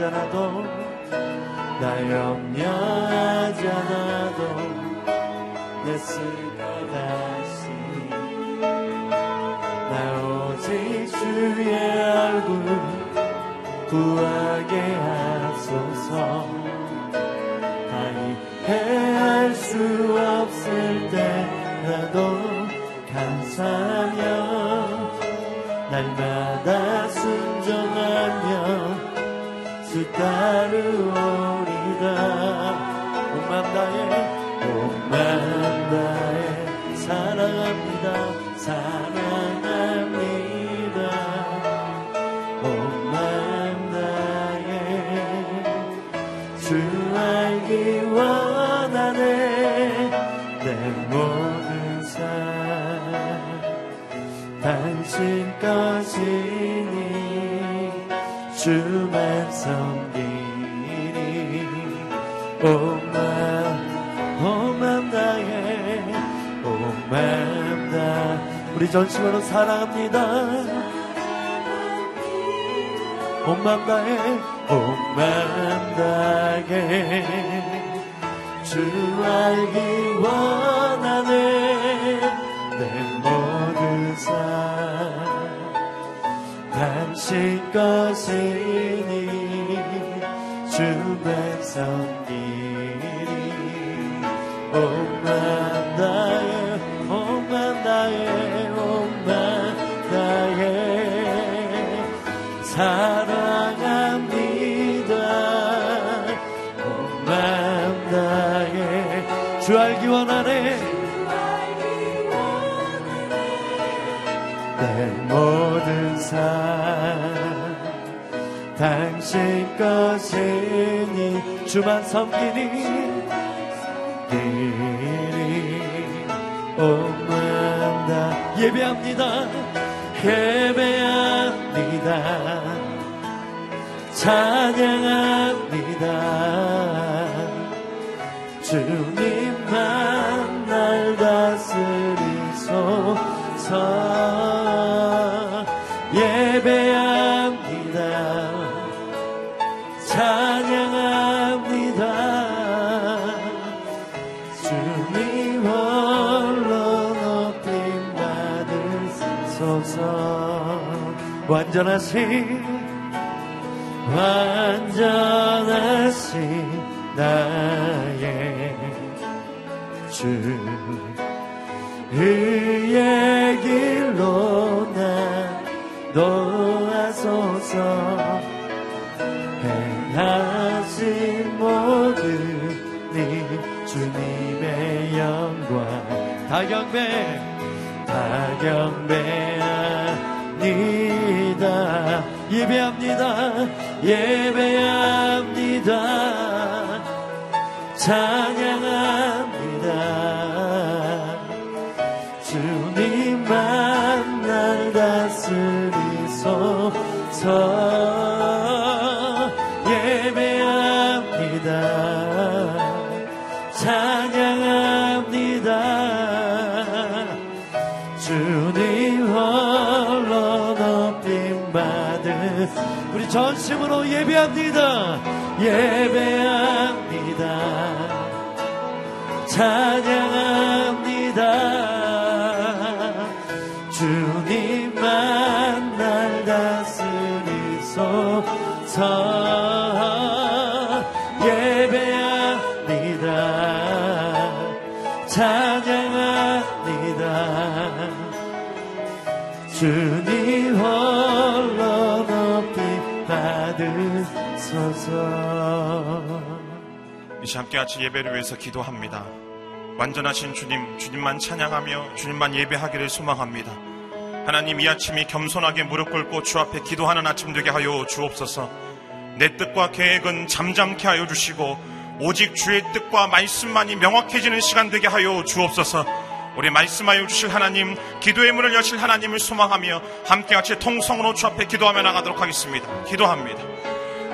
염려하잖아도 나 염려하잖아도 내쓸 주 알기 원하네. 내 모든 삶 당신 것이니 주만 섬기리. 오만 오만 다해 오만 다. 우리 전심으로 사랑합니다. 온맘 다해 온 맘 다해 주 알기 원하네 내 모든 삶 당신 것이니 주 백성 내 모든 삶 당신 것이니 주만 섬기니 길이 오만다. 예배합니다. 예배합니다. 찬양합니다. 주님만 날 다스리소서 예배합니다. 찬양합니다. 주님 홀로 높임 받으소서 완전하신 완전하신 나의 주 의의 길로 나 도하소서. 행하신 모든 이 주님의 영광 다 경배 다 경배합니다. 예배합니다. 예배합니다. 찬양합니다 다스리소서 예배합니다. 찬양합니다. 주님 홀로 높임 받은 우리 전심으로 예배합니다. 예배합니다. 찬양합니다 서 예배합니다. 찬양합니다. 주님 홀로 높이 받으소서. 이시 함께 같이 예배를 위해서 기도합니다. 완전하신 주님, 주님만 찬양하며 주님만 예배하기를 소망합니다. 하나님 이 아침이 겸손하게 무릎 꿇고 주 앞에 기도하는 아침 되게 하여 주옵소서. 내 뜻과 계획은 잠잠케 하여 주시고 오직 주의 뜻과 말씀만이 명확해지는 시간 되게 하여 주옵소서. 우리 말씀하여 주실 하나님, 기도의 문을 여실 하나님을 소망하며 함께 같이 통성으로 주 앞에 기도하며 나가도록 하겠습니다. 기도합니다.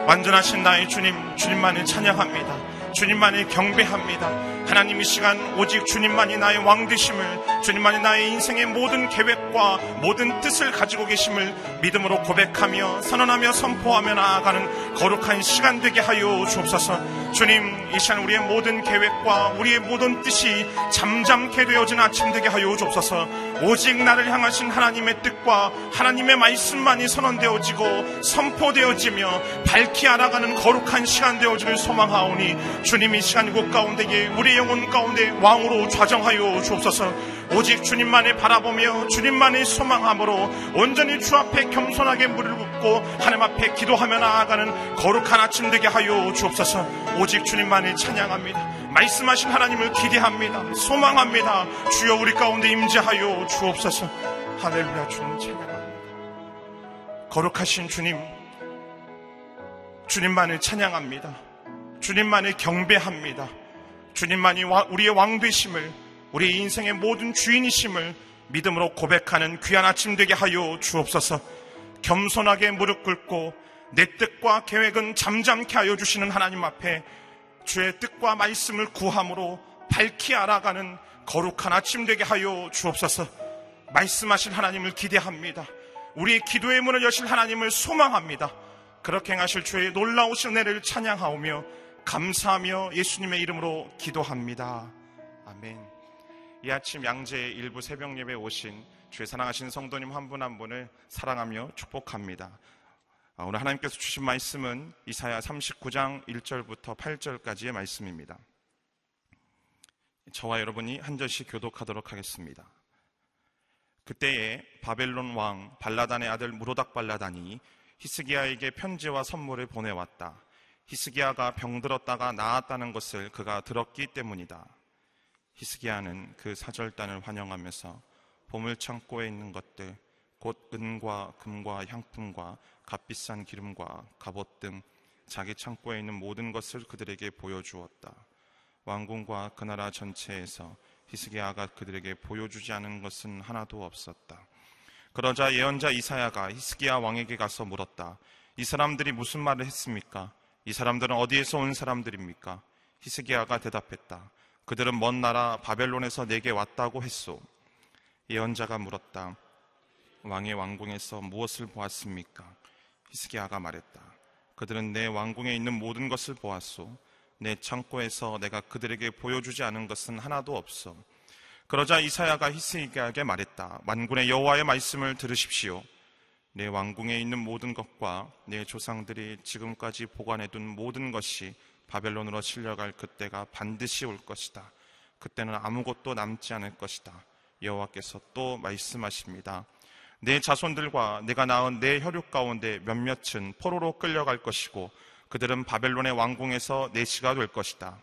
완전하신 나의 주님, 주님만을 찬양합니다. 주님만을 경배합니다. 하나님 이 시간 오직 주님만이 나의 왕 되심을 주님만이 나의 인생의 모든 계획과 모든 뜻을 가지고 계심을 믿음으로 고백하며 선언하며 선포하며 나아가는 거룩한 시간 되게 하여 주옵소서. 주님 이 시간 우리의 모든 계획과 우리의 모든 뜻이 잠잠케 되어진 아침 되게 하여 주옵소서. 오직 나를 향하신 하나님의 뜻과 하나님의 말씀만이 선언되어지고 선포되어지며 밝히 알아가는 거룩한 시간 되어지길 소망하오니 주님 이 시간 곳 가운데에 우리 영혼 가운데 왕으로 좌정하여 주옵소서. 오직 주님만을 바라보며 주님만을 소망함으로 온전히 주 앞에 겸손하게 무릎 꿇고 하나님 앞에 기도하며 나아가는 거룩한 아침 되게 하여 주옵소서. 오직 주님만을 찬양합니다. 말씀하신 하나님을 기대합니다. 소망합니다. 주여 우리 가운데 임재하여 주옵소서. 하늘루야 주님 찬양합니다. 거룩하신 주님 주님만을 찬양합니다. 주님만을 경배합니다 주님만이 우리의 왕 되심을 우리 인생의 모든 주인이심을 믿음으로 고백하는 귀한 아침 되게 하여 주옵소서. 겸손하게 무릎 꿇고 내 뜻과 계획은 잠잠케 하여 주시는 하나님 앞에 주의 뜻과 말씀을 구함으로 밝히 알아가는 거룩한 아침 되게 하여 주옵소서. 말씀하신 하나님을 기대합니다. 우리 기도의 문을 여실 하나님을 소망합니다. 그렇게 행하실 주의 놀라우신 은혜를 찬양하오며 감사하며 예수님의 이름으로 기도합니다. 아멘. 이 아침 양재 일부 새벽 예배 오신 주의 사랑하신 성도님 한 분한 한 분을 사랑하며 축복합니다. 아, 오늘 하나님께서 주신 말씀은 이사야 39장 1절부터 8절까지의 말씀입니다. 저와 여러분이 한 절씩 교독하도록 하겠습니다. 그때에 바벨론 왕 발라단의 아들 무로닥 발라단이 히스기야에게 편지와 선물을 보내왔다. 히스기야가 병들었다가 나았다는 것을 그가 들었기 때문이다. 히스기야는 그 사절단을 환영하면서 보물 창고에 있는 것들, 곧 은과 금과 향품과 값비싼 기름과 갑옷 등 자기 창고에 있는 모든 것을 그들에게 보여주었다. 왕궁과 그 나라 전체에서 히스기야가 그들에게 보여주지 않은 것은 하나도 없었다. 그러자 예언자 이사야가 히스기야 왕에게 가서 물었다. 이 사람들이 무슨 말을 했습니까? 이 사람들은 어디에서 온 사람들입니까? 히스기야가 대답했다. 그들은 먼 나라 바벨론에서 내게 왔다고 했소. 예언자가 물었다. 왕의 왕궁에서 무엇을 보았습니까? 히스기야가 말했다. 그들은 내 왕궁에 있는 모든 것을 보았소. 내 창고에서 내가 그들에게 보여주지 않은 것은 하나도 없어. 그러자 이사야가 히스기야에게 말했다. 만군의 여호와의 말씀을 들으십시오. 내 왕궁에 있는 모든 것과 내 조상들이 지금까지 보관해둔 모든 것이 바벨론으로 실려갈 그때가 반드시 올 것이다. 그때는 아무것도 남지 않을 것이다. 여호와께서 또 말씀하십니다. 내 자손들과 내가 낳은 내 혈육 가운데 몇몇은 포로로 끌려갈 것이고 그들은 바벨론의 왕궁에서 내시가 될 것이다.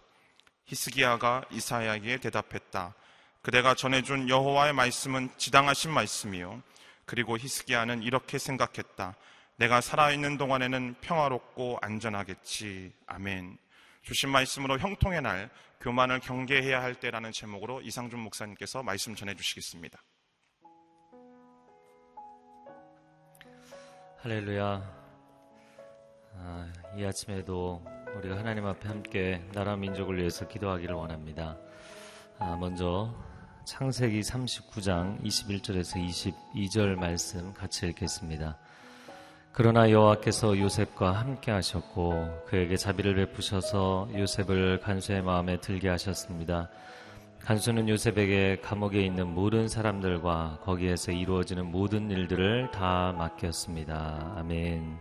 히스기야가 이사야에게 대답했다. 그대가 전해준 여호와의 말씀은 지당하신 말씀이요. 그리고 히스기야는 이렇게 생각했다. 내가 살아있는 동안에는 평화롭고 안전하겠지. 아멘. 주신 말씀으로 형통의 날, 교만을 경계해야 할 때라는 제목으로 이상준 목사님께서 말씀 전해 주시겠습니다. 할렐루야. 아, 이 아침에도 우리가 하나님 앞에 함께 나라 민족을 위해서 기도하기를 원합니다. 아, 먼저 창세기 39장 21절에서 22절 말씀 같이 읽겠습니다. 그러나 여호와께서 요셉과 함께 하셨고 그에게 자비를 베푸셔서 요셉을 간수의 마음에 들게 하셨습니다. 간수는 요셉에게 감옥에 있는 모든 사람들과 거기에서 이루어지는 모든 일들을 다 맡겼습니다. 아멘.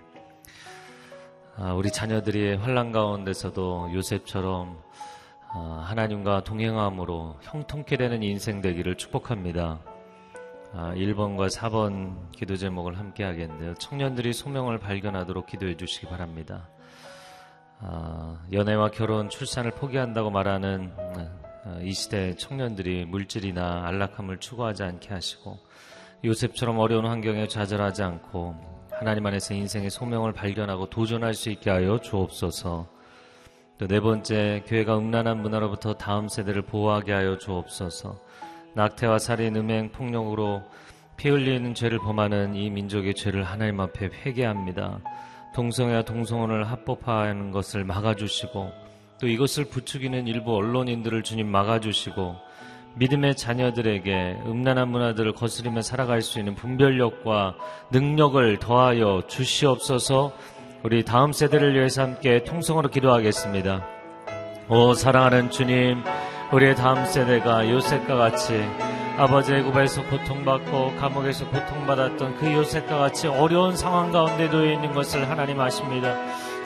아, 우리 자녀들이 환란 가운데서도 요셉처럼 아, 하나님과 동행함으로 형통케 되는 인생 되기를 축복합니다. 아, 1번과 4번 기도 제목을 함께 하겠는데요. 청년들이 소명을 발견하도록 기도해 주시기 바랍니다. 아, 연애와 결혼, 출산을 포기한다고 말하는 아, 이 시대 청년들이 물질이나 안락함을 추구하지 않게 하시고 요셉처럼 어려운 환경에 좌절하지 않고 하나님 안에서 인생의 소명을 발견하고 도전할 수 있게 하여 주옵소서. 또 네 번째, 교회가 음란한 문화로부터 다음 세대를 보호하게 하여 주옵소서. 낙태와 살인, 음행, 폭력으로 피 흘리는 죄를 범하는 이 민족의 죄를 하나님 앞에 회개합니다. 동성애와 동성혼을 합법화하는 것을 막아주시고 또 이것을 부추기는 일부 언론인들을 주님 막아주시고 믿음의 자녀들에게 음란한 문화들을 거스리며 살아갈 수 있는 분별력과 능력을 더하여 주시옵소서 우리 다음 세대를 위해서 함께 통성으로 기도하겠습니다. 오 사랑하는 주님 우리의 다음 세대가 요셉과 같이 아버지의 구발에서 고통받고 감옥에서 고통받았던 그 요셉과 같이 어려운 상황 가운데 놓여 있는 것을 하나님 아십니다.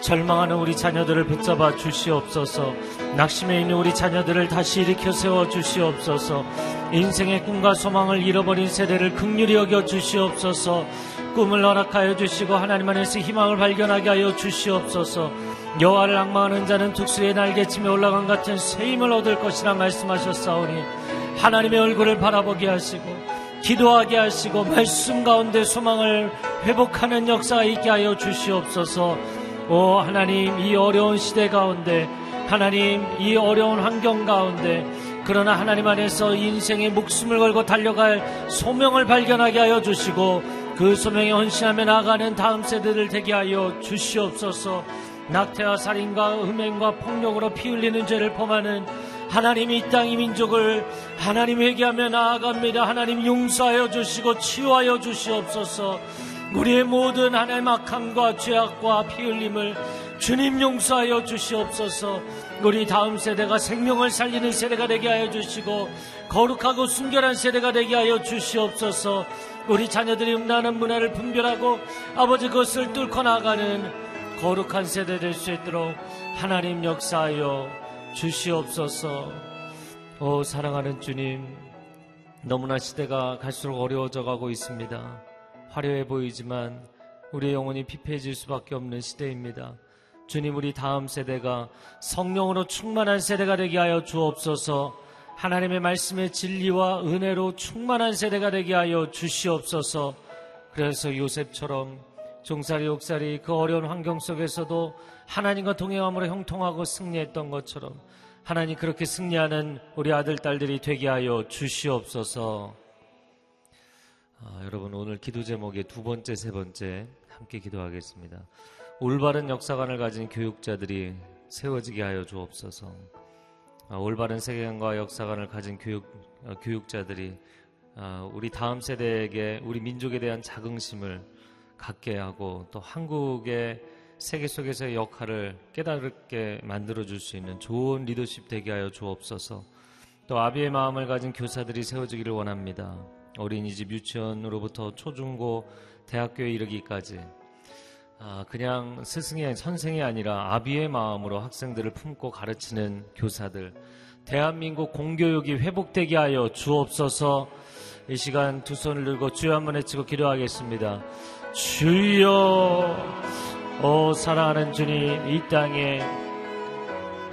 절망하는 우리 자녀들을 붙잡아 주시옵소서. 낙심해 있는 우리 자녀들을 다시 일으켜 세워 주시옵소서. 인생의 꿈과 소망을 잃어버린 세대를 극률히 여겨 주시옵소서. 꿈을 허락하여 주시고 하나님 안에서 희망을 발견하게 하여 주시옵소서. 여호와를 악마하는 자는 tuk수의 날개침에 올라간 같은 새 힘을 얻을 것이라 말씀하셨사오니 하나님의 얼굴을 바라보게 하시고 기도하게 하시고 말씀 가운데 소망을 회복하는 역사가 있게 하여 주시옵소서. 오 하나님 이 어려운 시대 가운데 하나님 이 어려운 환경 가운데 그러나 하나님 안에서 인생의 목숨을 걸고 달려갈 소명을 발견하게 하여 주시고 그 소명에 헌신하며 나아가는 다음 세대를 되게 하여 주시옵소서. 낙태와 살인과 음행과 폭력으로 피 흘리는 죄를 범하는 하나님이 이땅이 민족을 하나님 회개하며 나아갑니다. 하나님 용서하여 주시고 치유하여 주시옵소서. 우리의 모든 하나님 악함과 죄악과 피 흘림을 주님 용서하여 주시옵소서. 우리 다음 세대가 생명을 살리는 세대가 되게 하여 주시고 거룩하고 순결한 세대가 되게 하여 주시옵소서. 우리 자녀들이 음란한 문화를 분별하고 아버지 그것을 뚫고 나가는 거룩한 세대 될 수 있도록 하나님 역사하여 주시옵소서. 오 사랑하는 주님, 너무나 시대가 갈수록 어려워져 가고 있습니다. 화려해 보이지만 우리의 영혼이 피폐해질 수밖에 없는 시대입니다. 주님, 우리 다음 세대가 성령으로 충만한 세대가 되게 하여 주옵소서. 하나님의 말씀의 진리와 은혜로 충만한 세대가 되게 하여 주시옵소서. 그래서 요셉처럼 종살이 옥살이 그 어려운 환경 속에서도 하나님과 동행함으로 형통하고 승리했던 것처럼 하나님 그렇게 승리하는 우리 아들 딸들이 되게 하여 주시옵소서. 아, 여러분 오늘 기도 제목의 두 번째 세 번째 함께 기도하겠습니다. 올바른 역사관을 가진 교육자들이 세워지게 하여 주옵소서. 아, 올바른 세계관과 역사관을 가진 교육 어, 교육자들이 아, 우리 다음 세대에게 우리 민족에 대한 자긍심을 갖게 하고 또 한국의 세계 속에서의 역할을 깨달게 만들어 줄 수 있는 좋은 리더십 되게 하여 주옵소서. 또 아비의 마음을 가진 교사들이 세워지기를 원합니다. 어린이집 유치원으로부터 초중고 대학교에 이르기까지 아, 그냥 스승의 선생이 아니라 아비의 마음으로 학생들을 품고 가르치는 교사들 대한민국 공교육이 회복되게 하여 주옵소서 이 시간 두 손을 들고 주여 한번 외치고 기도하겠습니다. 주여 오 사랑하는 주님 이 땅에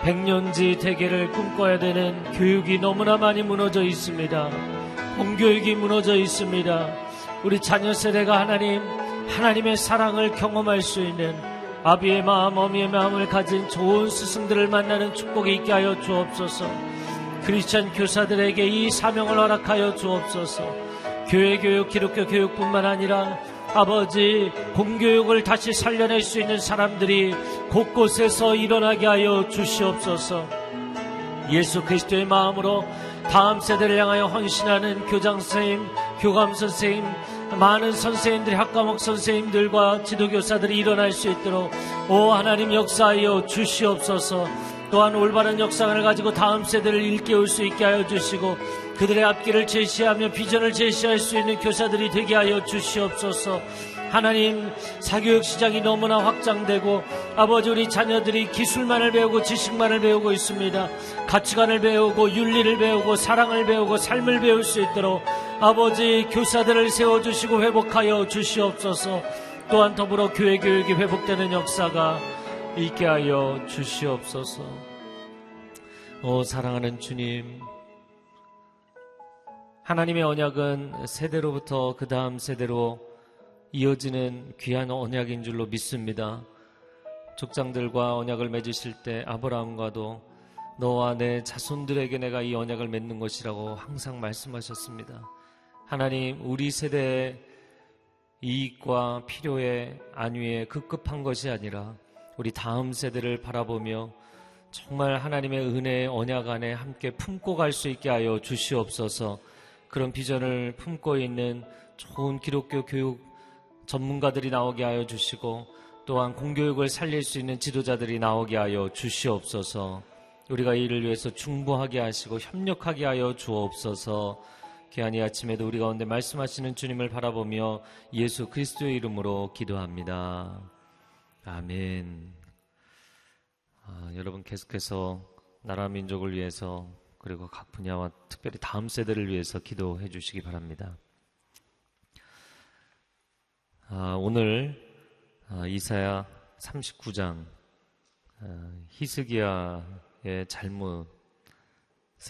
백년지 대계를 꿈꿔야 되는 교육이 너무나 많이 무너져 있습니다. 공교육이 무너져 있습니다. 우리 자녀 세대가 하나님 하나님의 사랑을 경험할 수 있는 아비의 마음, 어미의 마음을 가진 좋은 스승들을 만나는 축복이 있게 하여 주옵소서. 크리스천 교사들에게 이 사명을 허락하여 주옵소서. 교회 교육, 기독교 교육뿐만 아니라 아버지 공교육을 다시 살려낼 수 있는 사람들이 곳곳에서 일어나게 하여 주시옵소서. 예수 그리스도의 마음으로 다음 세대를 향하여 헌신하는 교장 선생님, 교감 선생님, 많은 선생님들이 학과목 선생님들과 지도교사들이 일어날 수 있도록 오 하나님 역사하여 주시옵소서. 또한 올바른 역사관을 가지고 다음 세대를 일깨울 수 있게 하여 주시고 그들의 앞길을 제시하며 비전을 제시할 수 있는 교사들이 되게 하여 주시옵소서. 하나님 사교육 시장이 너무나 확장되고 아버지 우리 자녀들이 기술만을 배우고 지식만을 배우고 있습니다. 가치관을 배우고 윤리를 배우고 사랑을 배우고 삶을 배울 수 있도록 아버지 교사들을 세워주시고 회복하여 주시옵소서. 또한 더불어 교회 교육이 회복되는 역사가 있게 하여 주시옵소서. 오 사랑하는 주님. 하나님의 언약은 세대로부터 그 다음 세대로 이어지는 귀한 언약인 줄로 믿습니다. 족장들과 언약을 맺으실 때 아브라함과도 너와 내 자손들에게 내가 이 언약을 맺는 것이라고 항상 말씀하셨습니다. 하나님, 우리 세대의 이익과 필요의 안위에 급급한 것이 아니라 우리 다음 세대를 바라보며 정말 하나님의 은혜의 언약 안에 함께 품고 갈 수 있게 하여 주시옵소서. 그런 비전을 품고 있는 좋은 기독교 교육 전문가들이 나오게 하여 주시고 또한 공교육을 살릴 수 있는 지도자들이 나오게 하여 주시옵소서. 우리가 이를 위해서 중보하게 하시고 협력하게 하여 주옵소서. 귀한 이 아침에도 우리 가운데 말씀하시는 주님을 바라보며 예수 그리스도의 이름으로 기도합니다. 아멘. 아, 여러분 계속해서 나라 민족을 위해서 그리고 각 분야와 특별히 다음 세대를 위해서 기도해 주시기 바랍니다. 아, 오늘 아, 이사야 39장 아, 히스기야의 잘못에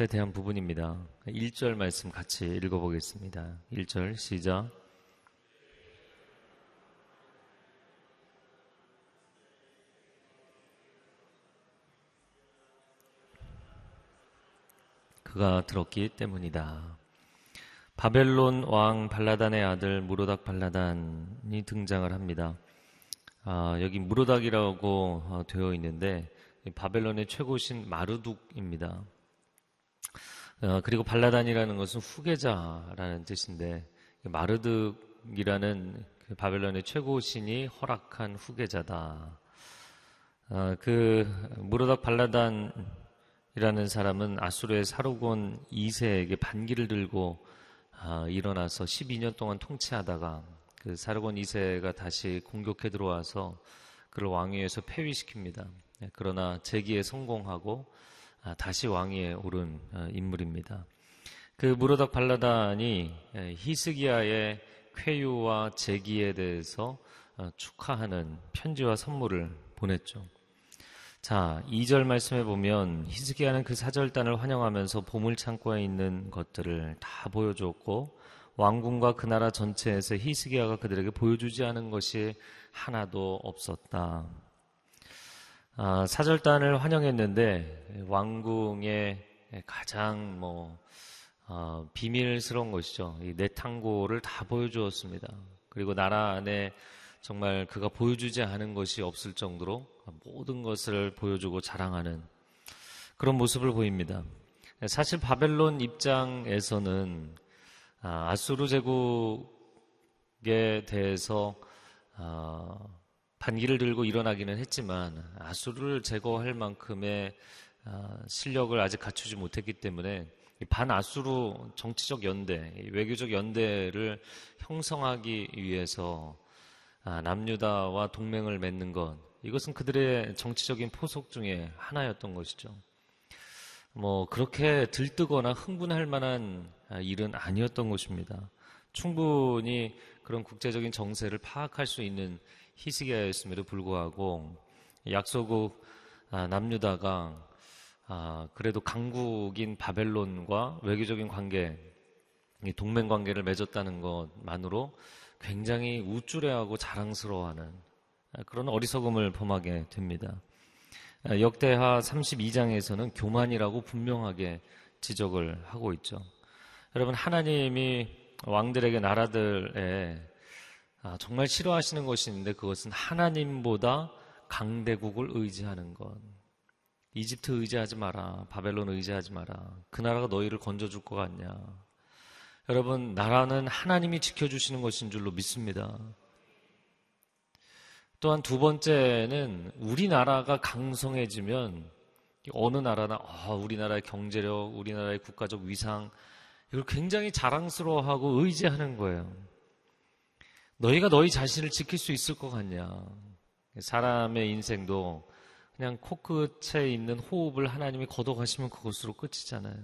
대한 부분입니다. 1절 말씀 같이 읽어보겠습니다. 1절 시작. 그가 들었기 때문이다. 바벨론 왕 발라단의 아들 무로닥 발라단이 등장을 합니다. 아, 여기 무로닥이라고 어, 되어 있는데 바벨론의 최고신 마르둑입니다. 어, 그리고 발라단이라는 것은 후계자라는 뜻인데 마르둑이라는 그 바벨론의 최고신이 허락한 후계자다. 아, 그 무로닥 발라단 이라는 사람은 아수르의 사르곤 2세에게 반기를 들고 아, 일어나서 12년 동안 통치하다가 그 사르곤 2세가 다시 공격해 들어와서 그를 왕위에서 폐위시킵니다. 네, 그러나 재기에 성공하고 아, 다시 왕위에 오른 아, 인물입니다. 그 무로닥 발라단이 히스기야의 쾌유와 재기에 대해서 축하하는 편지와 선물을 보냈죠. 자, 2절 말씀에 보면 히스기야는 그 사절단을 환영하면서 보물 창고에 있는 것들을 다 보여줬고 왕궁과 그 나라 전체에서 히스기야가 그들에게 보여주지 않은 것이 하나도 없었다. 아, 사절단을 환영했는데 왕궁의 가장 뭐 어, 비밀스러운 것이죠. 이 내탕고를 다 보여주었습니다. 그리고 나라 안에 정말 그가 보여주지 않은 것이 없을 정도로 모든 것을 보여주고 자랑하는 그런 모습을 보입니다. 사실 바벨론 입장에서는 아, 아수르 제국에 대해서 아, 반기를 들고 일어나기는 했지만 아수르를 제거할 만큼의 아, 실력을 아직 갖추지 못했기 때문에 반아수르 정치적 연대, 외교적 연대를 형성하기 위해서 아, 남유다와 동맹을 맺는 것 이것은 그들의 정치적인 포석 중에 하나였던 것이죠. 뭐 그렇게 들뜨거나 흥분할 만한 아, 일은 아니었던 것입니다. 충분히 그런 국제적인 정세를 파악할 수 있는 희스기야였음에도 불구하고 약소국 아, 남유다가 그래도 강국인 바벨론과 외교적인 관계, 동맹 관계를 맺었다는 것만으로 굉장히 우쭐해하고 자랑스러워하는 그런 어리석음을 범하게 됩니다. 역대하 32장에서는 교만이라고 분명하게 지적을 하고 있죠. 여러분, 하나님이 왕들에게 나라들에 아, 정말 싫어하시는 것이 있는데 그것은 하나님보다 강대국을 의지하는 것. 이집트 의지하지 마라. 바벨론 의지하지 마라. 그 나라가 너희를 건져줄 것 같냐. 여러분, 나라는 하나님이 지켜주시는 것인 줄로 믿습니다. 또한 두 번째는 우리나라가 강성해지면 어느 나라나 아, 우리나라의 경제력, 우리나라의 국가적 위상 이걸 굉장히 자랑스러워하고 의지하는 거예요. 너희가 너희 자신을 지킬 수 있을 것 같냐? 사람의 인생도 그냥 코끝에 있는 호흡을 하나님이 걷어가시면 그것으로 끝이잖아요.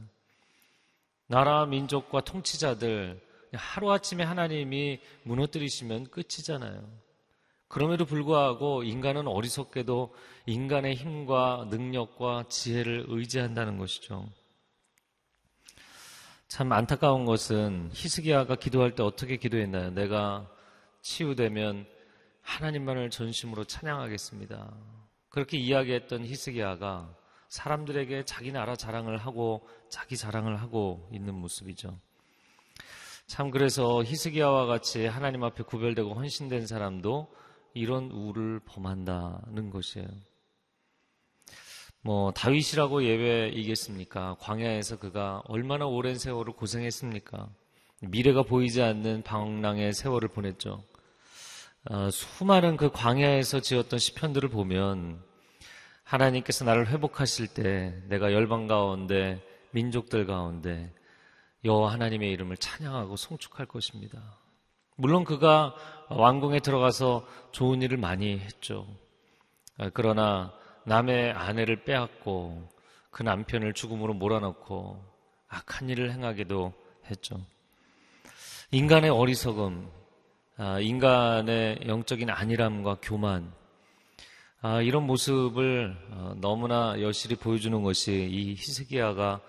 나라, 민족과 통치자들 하루아침에 하나님이 무너뜨리시면 끝이잖아요. 그럼에도 불구하고 인간은 어리석게도 인간의 힘과 능력과 지혜를 의지한다는 것이죠. 참 안타까운 것은 히스기야가 기도할 때 어떻게 기도했나요? 내가 치유되면 하나님만을 전심으로 찬양하겠습니다. 그렇게 이야기했던 히스기야가 사람들에게 자기 나라 자랑을 하고 자기 자랑을 하고 있는 모습이죠. 참 그래서 히스기야와 같이 하나님 앞에 구별되고 헌신된 사람도 이런 우를 범한다는 것이에요. 뭐 다윗이라고 예외이겠습니까? 광야에서 그가 얼마나 오랜 세월을 고생했습니까? 미래가 보이지 않는 방랑의 세월을 보냈죠. 어, 수많은 그 광야에서 지었던 시편들을 보면 하나님께서 나를 회복하실 때 내가 열방 가운데 민족들 가운데 여호와 하나님의 이름을 찬양하고 송축할 것입니다. 물론 그가 왕궁에 들어가서 좋은 일을 많이 했죠. 아, 그러나 남의 아내를 빼앗고 그 남편을 죽음으로 몰아넣고 악한 일을 행하기도 했죠. 인간의 어리석음, 아, 인간의 영적인 안일함과 교만, 아, 이런 모습을 어, 너무나 여실히 보여주는 것이 이 히스기야가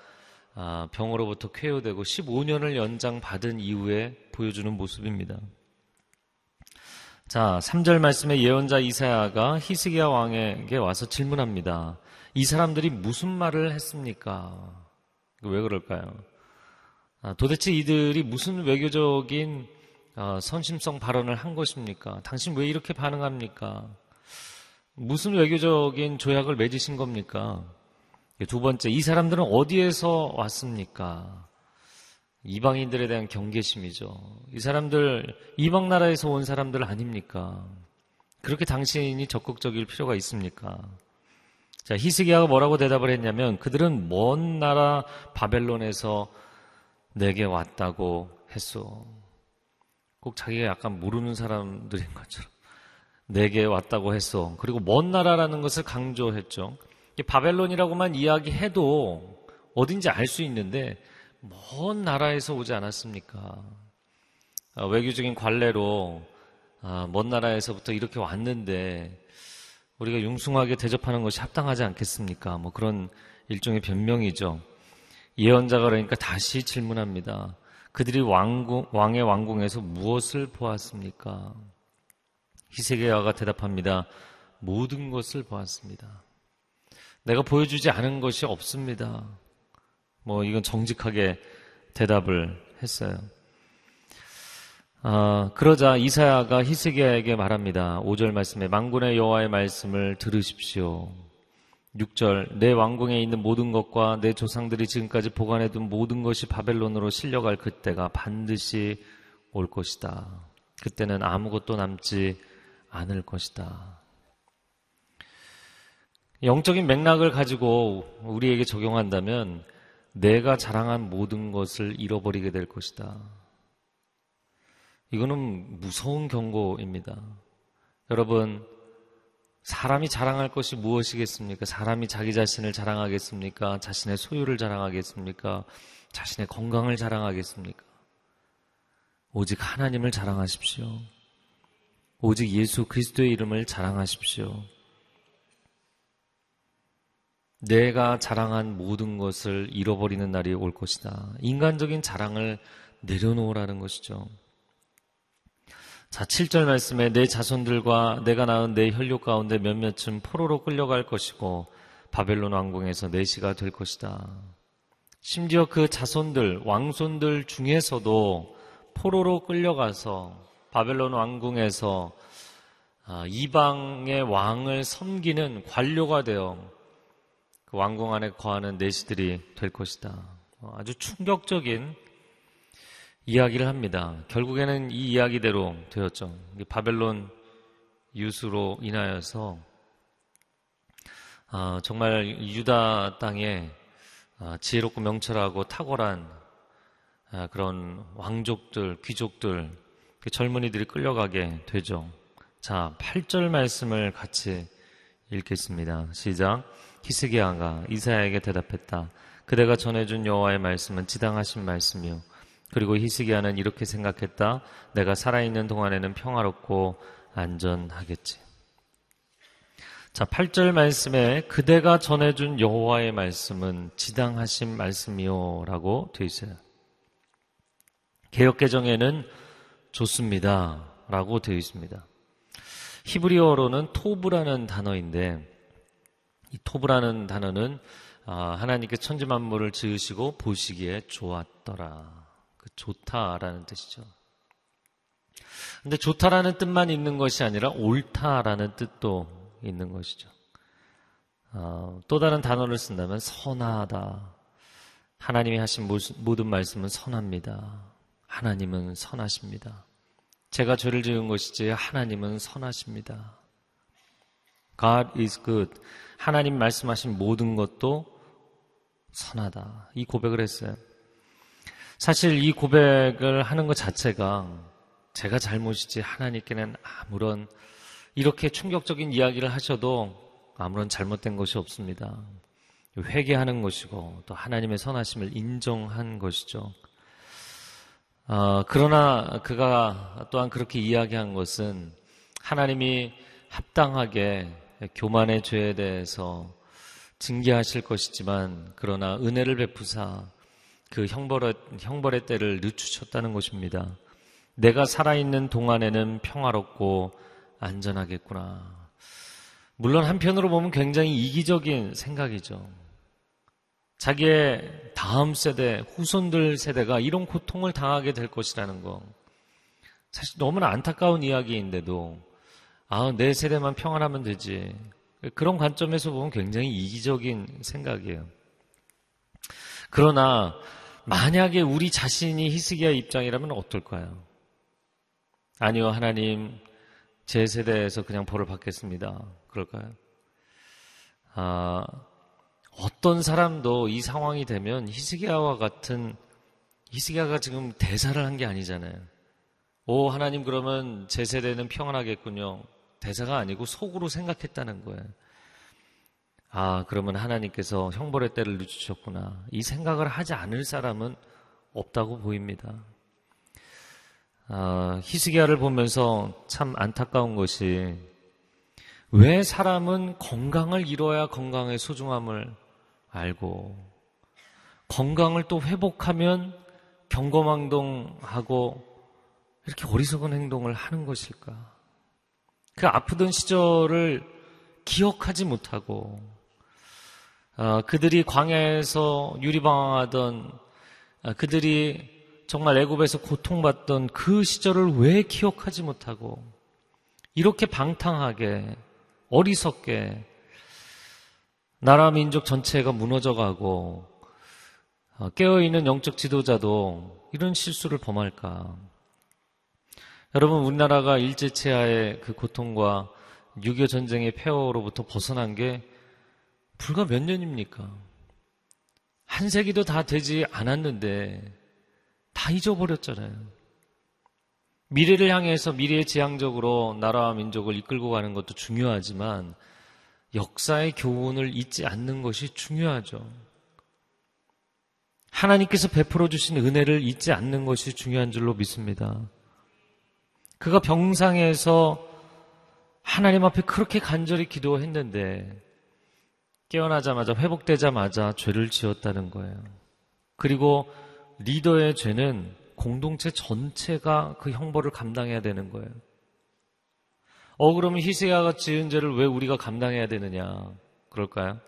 아, 병으로부터 쾌유되고 15년을 연장받은 이후에 보여주는 모습입니다. 자, 3절 말씀에 예언자 이사야가 히스기야 왕에게 와서 질문합니다. 이 사람들이 무슨 말을 했습니까? 왜 그럴까요? 아, 도대체 이들이 무슨 외교적인 어, 선심성 발언을 한 것입니까? 당신 왜 이렇게 반응합니까? 무슨 외교적인 조약을 맺으신 겁니까? 두 번째, 이 사람들은 어디에서 왔습니까? 이방인들에 대한 경계심이죠. 이 사람들, 이방 나라에서 온 사람들 아닙니까? 그렇게 당신이 적극적일 필요가 있습니까? 자, 히스기야가 뭐라고 대답을 했냐면 그들은 먼 나라 바벨론에서 내게 왔다고 했소. 꼭 자기가 약간 모르는 사람들인 것처럼 내게 왔다고 했어. 그리고 먼 나라라는 것을 강조했죠. 바벨론이라고만 이야기해도 어딘지 알 수 있는데 먼 나라에서 오지 않았습니까? 아, 외교적인 관례로 아, 먼 나라에서부터 이렇게 왔는데 우리가 융숭하게 대접하는 것이 합당하지 않겠습니까? 뭐 그런 일종의 변명이죠. 예언자가 그러니까 다시 질문합니다. 그들이 왕궁, 왕의 왕궁에서 무엇을 보았습니까? 히세계야가 대답합니다. 모든 것을 보았습니다. 내가 보여주지 않은 것이 없습니다. 뭐 이건 정직하게 대답을 했어요. 아, 그러자 이사야가 히스기야에게 말합니다. 5절 말씀에 망군의 여호와의 말씀을 들으십시오. 6절 내 왕궁에 있는 모든 것과 내 조상들이 지금까지 보관해둔 모든 것이 바벨론으로 실려갈 그때가 반드시 올 것이다. 그때는 아무것도 남지 않을 것이다. 영적인 맥락을 가지고 우리에게 적용한다면 내가 자랑한 모든 것을 잃어버리게 될 것이다. 이거는 무서운 경고입니다. 여러분, 사람이 자랑할 것이 무엇이겠습니까? 사람이 자기 자신을 자랑하겠습니까? 자신의 소유를 자랑하겠습니까? 자신의 건강을 자랑하겠습니까? 오직 하나님을 자랑하십시오. 오직 예수 그리스도의 이름을 자랑하십시오. 내가 자랑한 모든 것을 잃어버리는 날이 올 것이다. 인간적인 자랑을 내려놓으라는 것이죠. 자, 7절 말씀에 내 자손들과 내가 낳은 내 혈육 가운데 몇몇은 포로로 끌려갈 것이고 바벨론 왕궁에서 내시가 될 것이다. 심지어 그 자손들, 왕손들 중에서도 포로로 끌려가서 바벨론 왕궁에서 아, 이방의 왕을 섬기는 관료가 되어 그 왕궁 안에 거하는 내시들이 될 것이다. 어, 아주 충격적인 이야기를 합니다. 결국에는 이 이야기대로 되었죠. 바벨론 유수로 인하여서 아, 정말 유다 땅에 아, 지혜롭고 명철하고 탁월한 그런 왕족들, 귀족들 그 젊은이들이 끌려가게 되죠. 자, 8절 말씀을 같이 읽겠습니다. 시작. 히스기야가 이사야에게 대답했다. 그대가 전해준 여호와의 말씀은 지당하신 말씀이요. 그리고 히스기야는 이렇게 생각했다. 내가 살아있는 동안에는 평화롭고 안전하겠지. 자, 8절 말씀에 그대가 전해준 여호와의 말씀은 지당하신 말씀이요라고 되어 있어요. 개혁 개정에는 좋습니다. 라고 되어 있습니다. 히브리어로는 토브라는 단어인데 이 토브라는 단어는 아, 하나님께 천지 만물을 지으시고 보시기에 좋았더라. 그 좋다라는 뜻이죠. 근데 좋다라는 뜻만 있는 것이 아니라 옳다라는 뜻도 있는 것이죠. 어, 또 다른 단어를 쓴다면 선하다. 하나님이 하신 모든 말씀은 선합니다. 하나님은 선하십니다. 제가 죄를 지은 것이지 하나님은 선하십니다. God is good. 하나님 말씀하신 모든 것도 선하다. 이 고백을 했어요. 사실 이 고백을 하는 것 자체가 제가 잘못이지 하나님께는 아무런 이렇게 충격적인 이야기를 하셔도 아무런 잘못된 것이 없습니다. 회개하는 것이고 또 하나님의 선하심을 인정한 것이죠. 어, 그러나 그가 또한 그렇게 이야기한 것은 하나님이 합당하게 교만의 죄에 대해서 징계하실 것이지만 그러나 은혜를 베푸사 그 형벌의, 형벌의 때를 늦추셨다는 것입니다. 내가 살아있는 동안에는 평화롭고 안전하겠구나. 물론 한편으로 보면 굉장히 이기적인 생각이죠. 자기의 다음 세대, 후손들 세대가 이런 고통을 당하게 될 것이라는 거. 사실 너무나 안타까운 이야기인데도, 아, 내 세대만 평안하면 되지. 그런 관점에서 보면 굉장히 이기적인 생각이에요. 그러나 만약에 우리 자신이 히스기야 입장이라면 어떨까요? 아니요, 하나님, 제 세대에서 그냥 벌을 받겠습니다. 그럴까요? 아, 어떤 사람도 이 상황이 되면 히스기야와 같은 히스기야가 지금 대사를 한 게 아니잖아요. 오 하나님 그러면 제 세대는 평안하겠군요. 대사가 아니고 속으로 생각했다는 거예요. 아 그러면 하나님께서 형벌의 때를 늦추셨구나. 이 생각을 하지 않을 사람은 없다고 보입니다. 아, 히스기야를 보면서 참 안타까운 것이 왜 사람은 건강을 잃어야 건강의 소중함을 알고 건강을 또 회복하면 경거망동하고 이렇게 어리석은 행동을 하는 것일까? 그 아프던 시절을 기억하지 못하고 어, 그들이 광야에서 유리방황하던 어, 그들이 정말 애굽에서 고통받던 그 시절을 왜 기억하지 못하고 이렇게 방탕하게 어리석게 나라 민족 전체가 무너져가고 어, 깨어있는 영적 지도자도 이런 실수를 범할까? 여러분 우리나라가 일제치하의 그 고통과 6.25 전쟁의 폐허로부터 벗어난 게 불과 몇 년입니까? 한 세기도 다 되지 않았는데 다 잊어버렸잖아요. 미래를 향해서 미래의 지향적으로 나라와 민족을 이끌고 가는 것도 중요하지만 역사의 교훈을 잊지 않는 것이 중요하죠. 하나님께서 베풀어 주신 은혜를 잊지 않는 것이 중요한 줄로 믿습니다. 그가 병상에서 하나님 앞에 그렇게 간절히 기도했는데 깨어나자마자 회복되자마자 죄를 지었다는 거예요. 그리고 리더의 죄는 공동체 전체가 그 형벌을 감당해야 되는 거예요. 어, 그러면 희세야가 지은 죄를 왜 우리가 감당해야 되느냐? 그럴까요?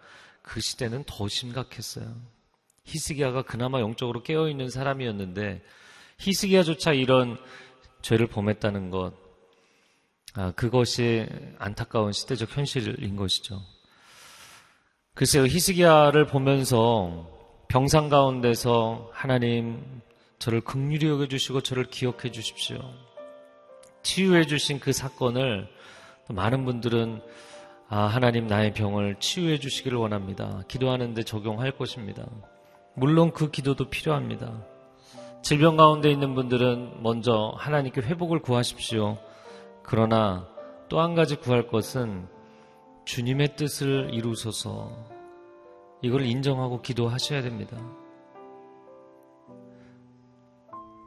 그 시대는 더 심각했어요. 히스기야가 그나마 영적으로 깨어있는 사람이었는데 히스기야조차 이런 죄를 범했다는 것, 아, 그것이 안타까운 시대적 현실인 것이죠. 글쎄요, 히스기야를 보면서 병상 가운데서 하나님 저를 극률히 여겨주시고 저를 기억해 주십시오. 치유해 주신 그 사건을 많은 분들은 아, 하나님 나의 병을 치유해 주시기를 원합니다. 기도하는데 적용할 것입니다. 물론 그 기도도 필요합니다. 질병 가운데 있는 분들은 먼저 하나님께 회복을 구하십시오. 그러나 또 한 가지 구할 것은 주님의 뜻을 이루소서 이걸 인정하고 기도하셔야 됩니다.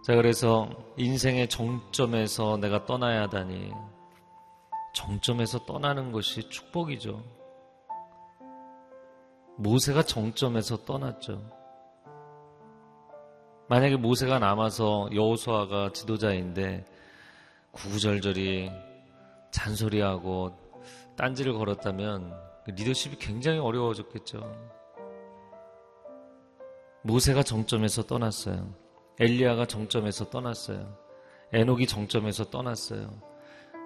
자, 그래서 인생의 정점에서 내가 떠나야 하다니 정점에서 떠나는 것이 축복이죠. 모세가 정점에서 떠났죠. 만약에 모세가 남아서 여호수아가 지도자인데 구구절절히 잔소리하고 딴지를 걸었다면 그 리더십이 굉장히 어려워졌겠죠. 모세가 정점에서 떠났어요. 엘리야가 정점에서 떠났어요. 에녹이 정점에서 떠났어요.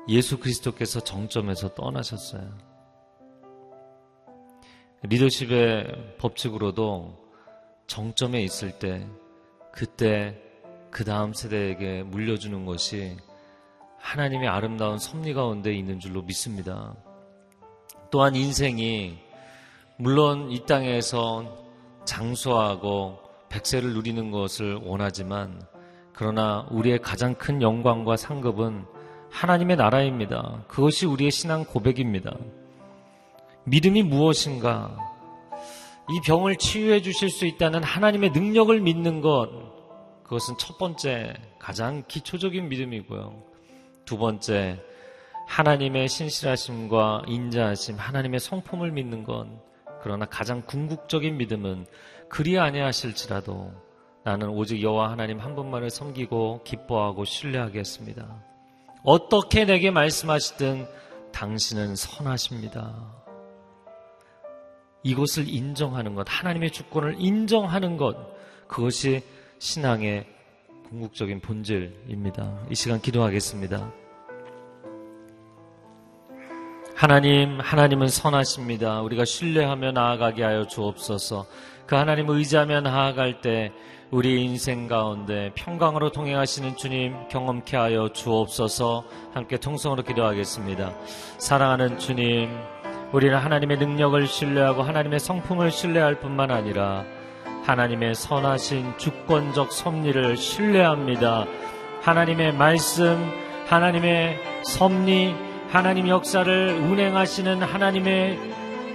예수 그리스도께서 정점에서 떠나셨어요. 리더십의 법칙으로도 정점에 있을 때 그때 그 다음 세대에게 물려주는 것이 하나님의 아름다운 섭리 가운데 있는 줄로 믿습니다. 또한 인생이 물론 이 땅에서 장수하고 백세를 누리는 것을 원하지만 그러나 우리의 가장 큰 영광과 상급은 하나님의 나라입니다. 그것이 우리의 신앙 고백입니다. 믿음이 무엇인가? 이 병을 치유해 주실 수 있다는 하나님의 능력을 믿는 것, 그것은 첫 번째, 가장 기초적인 믿음이고요. 두 번째, 하나님의 신실하심과 인자하심, 하나님의 성품을 믿는 건 그러나 가장 궁극적인 믿음은 그리 아니하실지라도 나는 오직 여호와 하나님 한 분만을 섬기고 기뻐하고 신뢰하겠습니다. 어떻게 내게 말씀하시든 당신은 선하십니다. 이것을 인정하는 것, 하나님의 주권을 인정하는 것, 그것이 신앙의 궁극적인 본질입니다. 이 시간 기도하겠습니다. 하나님, 하나님은 선하십니다. 우리가 신뢰하며 나아가게 하여 주옵소서. 그 하나님을 의지하며 나아갈 때 우리 인생 가운데 평강으로 통행하시는 주님 경험케 하여 주옵소서. 함께 통성으로 기도하겠습니다. 사랑하는 주님, 우리는 하나님의 능력을 신뢰하고 하나님의 성품을 신뢰할 뿐만 아니라 하나님의 선하신 주권적 섭리를 신뢰합니다. 하나님의 말씀, 하나님의 섭리, 하나님 역사를 운행하시는 하나님의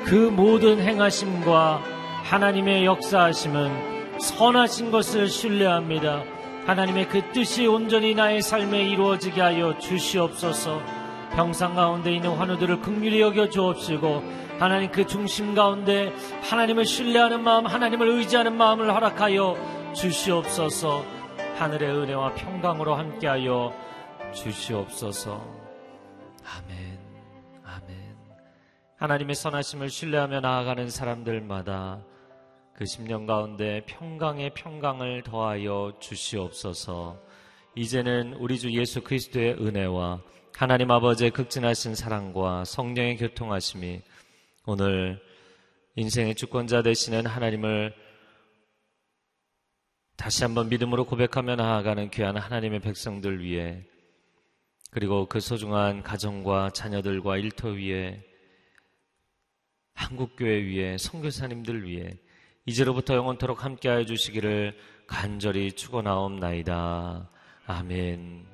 그 모든 행하심과 하나님의 역사하심은 선하신 것을 신뢰합니다. 하나님의 그 뜻이 온전히 나의 삶에 이루어지게 하여 주시옵소서. 병상 가운데 있는 환우들을 극률히 여겨 주옵시고 하나님 그 중심 가운데 하나님을 신뢰하는 마음, 하나님을 의지하는 마음을 허락하여 주시옵소서. 하늘의 은혜와 평강으로 함께하여 주시옵소서. 아멘, 아멘. 하나님의 선하심을 신뢰하며 나아가는 사람들마다 그 10년 가운데 평강의 평강을 더하여 주시옵소서. 이제는 우리 주 예수 그리스도의 은혜와 하나님 아버지의 극진하신 사랑과 성령의 교통하심이 오늘 인생의 주권자 되시는 하나님을 다시 한번 믿음으로 고백하며 나아가는 귀한 하나님의 백성들 위해 그리고 그 소중한 가정과 자녀들과 일터 위에 한국교회 위에 선교사님들 위해 이제로부터 영원토록 함께하여 주시기를 간절히 축원하옵나이다. 아멘.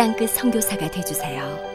땅끝 성교사가 되주세요